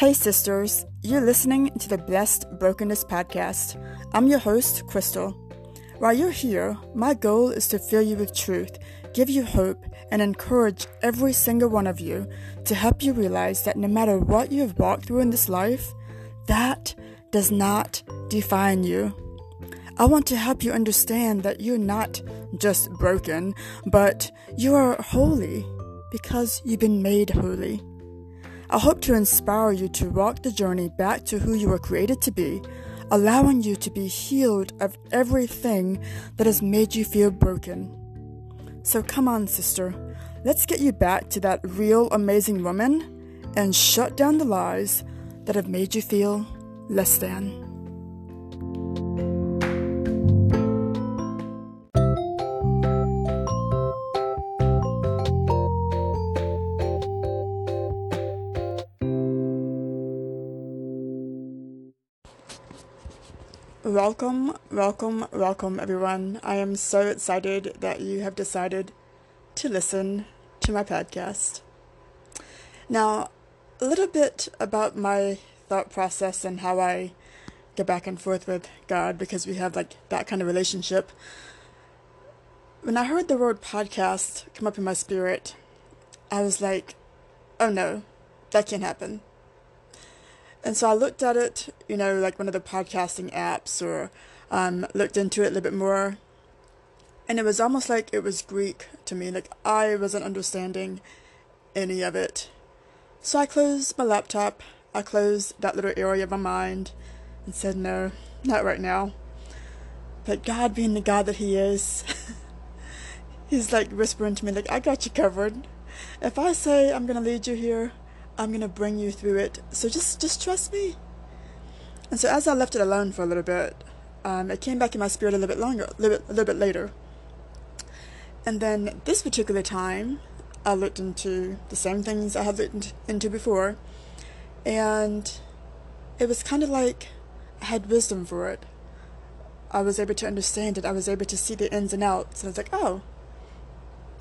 Hey, sisters, you're listening to the Blessed Brokenness Podcast. I'm your host, Crystal. While you're here, my goal is to fill you with truth, give you hope, and encourage every single one of you to help you realize that no matter what you have walked through in this life, that does not define you. I want to help you understand that you're not just broken, but you are holy because you've been made holy. I hope to inspire you to walk the journey back to who you were created to be, allowing you to be healed of everything that has made you feel broken. So come on, sister, let's get you back to that real amazing woman and shut down the lies that have made you feel less than. Welcome, welcome, welcome, everyone. I am so excited that you have decided to listen to my podcast. Now, a little bit about my thought process and how I get back and forth with God because we have like that kind of relationship. When I heard the word podcast come up in my spirit, I was like, oh no, that can't happen. And so I looked at it, you know, like one of the podcasting apps or um, looked into it a little bit more. And it was almost like it was Greek to me. Like I wasn't understanding any of it. So I closed my laptop. I closed that little area of my mind and said, no, not right now. But God being the God that He is, He's like whispering to me, like, I got you covered. If I say I'm going to lead you here, I'm gonna bring you through it. So just just trust me. And so as I left it alone for a little bit, um, it came back in my spirit a little bit longer, a little bit, a little bit later. And then this particular time, I looked into the same things I had looked into before, and it was kind of like I had wisdom for it. I was able to understand it. I was able to see the ins and outs. And I was like, oh,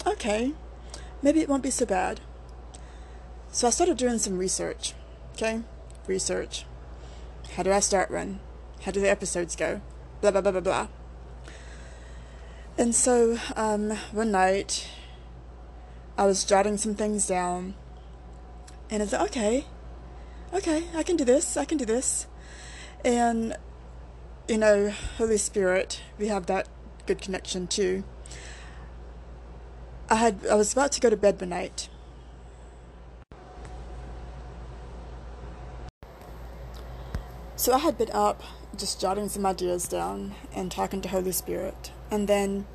okay, maybe it won't be so bad. So I started doing some research. Okay? Research. How do I start one? How do the episodes go? Blah, blah, blah, blah, blah. And so um, one night, I was jotting some things down. And I said, okay, okay, I can do this, I can do this. And, you know, Holy Spirit, we have that good connection too. I had I was about to go to bed one night So I had been up just jotting some ideas down and talking to Holy Spirit. And then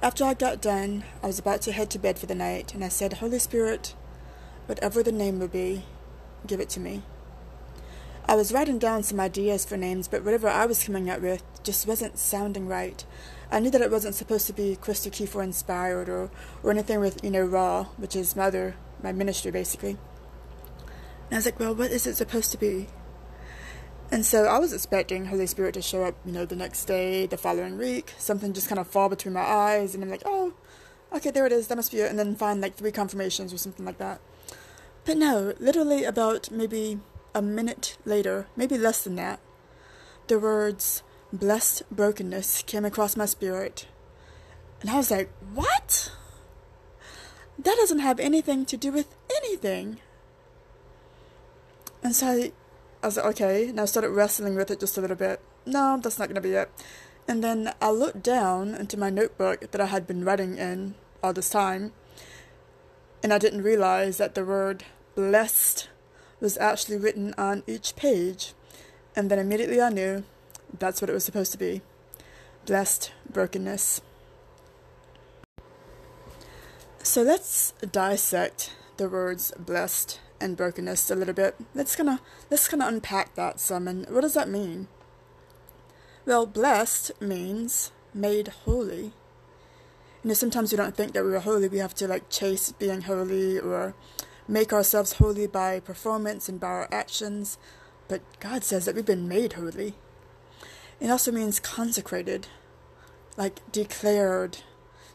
after I got done, I was about to head to bed for the night, and I said, Holy Spirit, whatever the name will be, give it to me. I was writing down some ideas for names, but whatever I was coming up with just wasn't sounding right. I knew that it wasn't supposed to be Crystal Kiefer inspired or, or anything with, you know, Raw, which is my other, my ministry basically. And I was like, well, what is it supposed to be? And so I was expecting Holy Spirit to show up, you know, the next day, the following week, something just kind of fall between my eyes, and I'm like, oh, okay, there it is, that must be it, and then find like three confirmations or something like that. But no, literally about maybe a minute later, maybe less than that, the words blessed brokenness came across my spirit. And I was like, what? That doesn't have anything to do with anything. And so I I was like, okay. And I started wrestling with it just a little bit. No, that's not going to be it. And then I looked down into my notebook that I had been writing in all this time. And I didn't realize that the word blessed was actually written on each page. And then immediately I knew that's what it was supposed to be blessed brokenness. So let's dissect the words blessed and brokenness a little bit. Let's kind of let's kind of unpack that some. And what does that mean? Well, blessed means made holy. You know, sometimes we don't think that we are holy. We have to like chase being holy or make ourselves holy by performance and by our actions. But God says that we've been made holy. It also means consecrated, like declared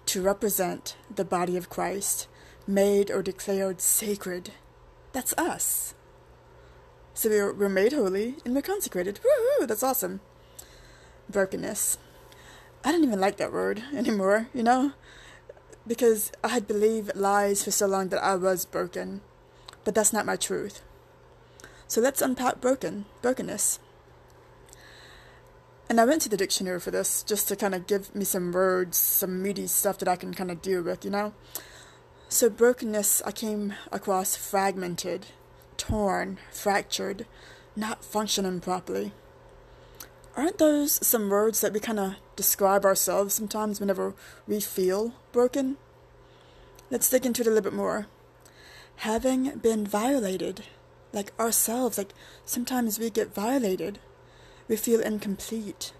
to represent the body of Christ, made or declared sacred that's us. So we're, we're made holy and we're consecrated. Woohoo! That's awesome. Brokenness. I don't even like that word anymore, you know? Because I had believed lies for so long that I was broken. But that's not my truth. So let's unpack broken, brokenness. And I went to the dictionary for this just to kind of give me some words, some meaty stuff that I can kind of deal with, you know? So, brokenness, I came across fragmented, torn, fractured, not functioning properly. Aren't those some words that we kind of describe ourselves sometimes whenever we feel broken? Let's dig into it a little bit more. Having been violated, like ourselves, like sometimes we get violated we feel incomplete.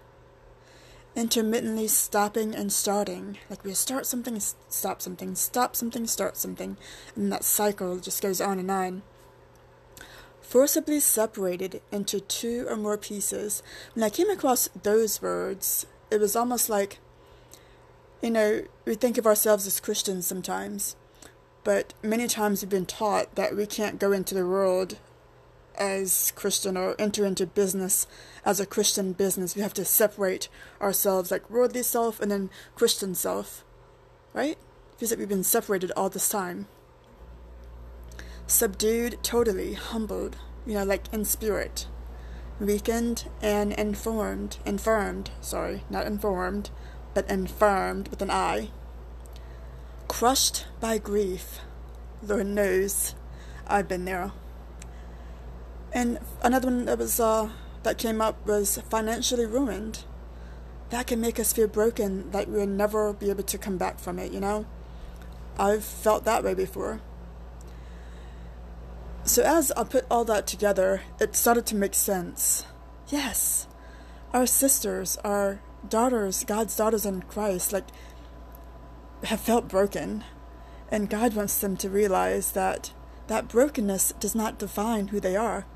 Intermittently stopping and starting. Like we start something, stop something, stop something, start something. And that cycle just goes on and on. Forcibly separated into two or more pieces. When I came across those words, it was almost like, you know, we think of ourselves as Christians sometimes, but many times we've been taught that we can't go into the world as Christian or enter into business as a Christian business. We have to separate ourselves like worldly self and then Christian self. Right? Feels like we've been separated all this time. Subdued, totally, humbled, you know, like in spirit. Weakened and informed, infirmed, sorry, not informed, but infirmed with an I. Crushed by grief. Lord knows I've been there. And another one that was uh, that came up was financially ruined. That can make us feel broken, like we'll never be able to come back from it. You know, I've felt that way before. So as I put all that together, it started to make sense. Yes, our sisters, our daughters, God's daughters in Christ, like have felt broken, and God wants them to realize that that brokenness does not define who they are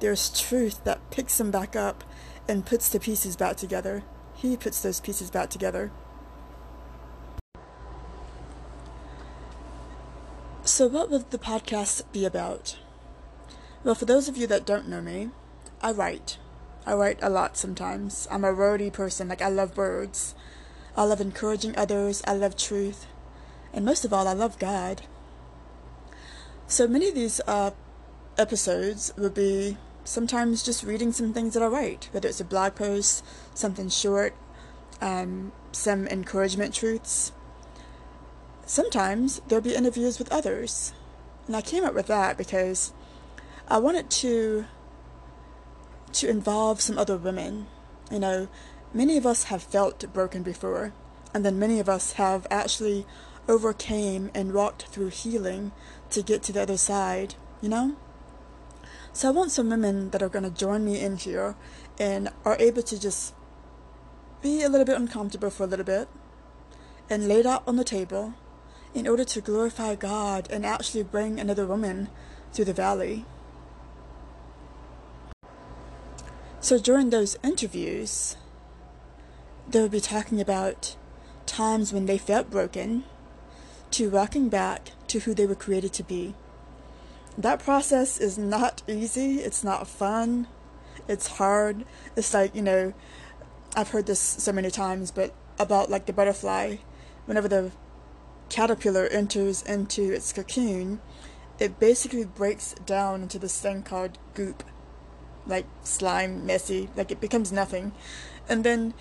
there's truth that picks them back up and puts the pieces back together. He puts those pieces back together. So, what will the podcast be about? Well, for those of you that don't know me, I write. I write a lot sometimes. I'm a wordy person, like, I love words. I love encouraging others. I love truth. And most of all, I love God. So many of these uh, episodes will be sometimes just reading some things that I write, whether it's a blog post, something short, um, some encouragement truths. Sometimes there'll be interviews with others. And I came up with that because I wanted to to involve some other women. You know, many of us have felt broken before, and then many of us have actually overcame and walked through healing to get to the other side, you know? So I want some women that are going to join me in here and are able to just be a little bit uncomfortable for a little bit and lay out on the table in order to glorify God and actually bring another woman through the valley. So during those interviews, they would be talking about times when they felt broken to walking back to who they were created to be that process is not easy. It's not fun. It's hard. It's like, you know, I've heard this so many times, but about like the butterfly, whenever the caterpillar enters into its cocoon, it basically breaks down into this thing called goop, like slime, messy, like it becomes nothing. And then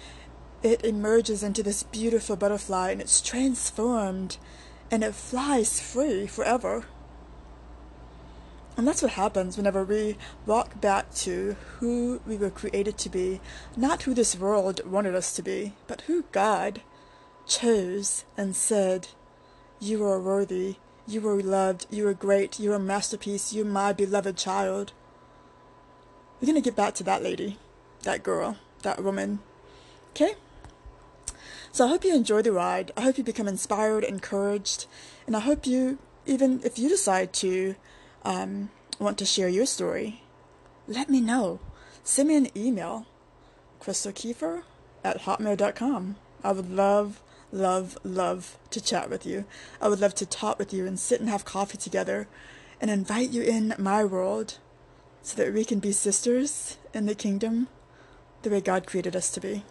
it emerges into this beautiful butterfly and it's transformed and it flies free forever. And that's what happens whenever we walk back to who we were created to be, not who this world wanted us to be, but who God chose and said, You are worthy, you are loved, you are great, you are a masterpiece, you are my beloved child. We're going to get back to that lady, that girl, that woman. Okay? So I hope you enjoy the ride. I hope you become inspired, encouraged, and I hope you, even if you decide to, um, want to share your story, let me know. Send me an email, crystalkiefer at hotmail.com. I would love, love, love to chat with you. I would love to talk with you and sit and have coffee together and invite you in my world so that we can be sisters in the kingdom the way God created us to be.